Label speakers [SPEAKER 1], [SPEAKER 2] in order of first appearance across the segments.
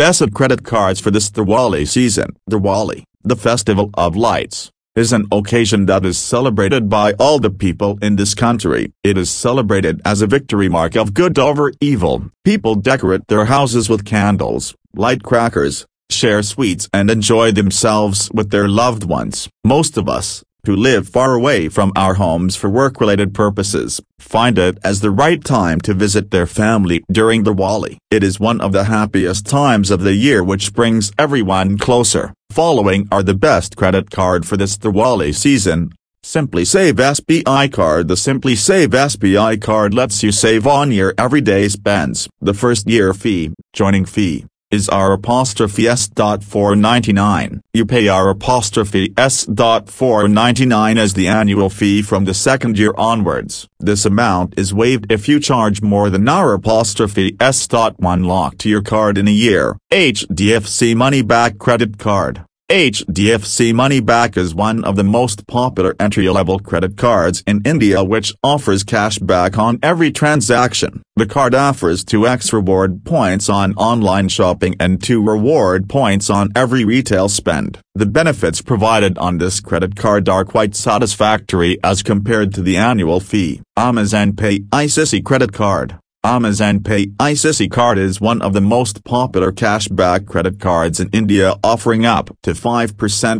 [SPEAKER 1] Best credit cards for this Diwali season. Diwali, the festival of lights, is an occasion that is celebrated by all the people in this country. It is celebrated as a victory mark of good over evil. People decorate their houses with candles, light crackers, share sweets and enjoy themselves with their loved ones. Most of us, who live far away from our homes for work-related purposes, find it as the right time to visit their family during Diwali. It is one of the happiest times of the year which brings everyone closer. Following are the best credit card for this Diwali season. Simply Save SBI card The Simply Save SBI card lets you save on your everyday spends. The first year fee, joining fee, is R apostrophe S dot four ninety nine. You pay R apostrophe S dot four ninety nine as the annual fee from the second year onwards. This amount is waived if you charge more than R apostrophe S dot one lakh to your card in a year. HDFC Money Back Credit Card HDFC Money Back is one of the most popular entry-level credit cards in India which offers cash back on every transaction. The card offers 2x reward points on online shopping and 2 reward points on every retail spend. The benefits provided on this credit card are quite satisfactory as compared to the annual fee. Amazon Pay ICICI Credit Card Amazon Pay ICICI card is one of the most popular cashback credit cards in India offering up to 5%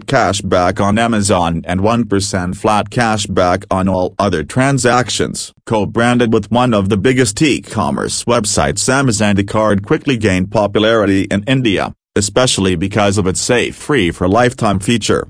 [SPEAKER 1] cashback on Amazon and 1% flat cashback on all other transactions. Co-branded with one of the biggest e-commerce websites Amazon the card quickly gained popularity in India, especially because of its safe free for lifetime feature.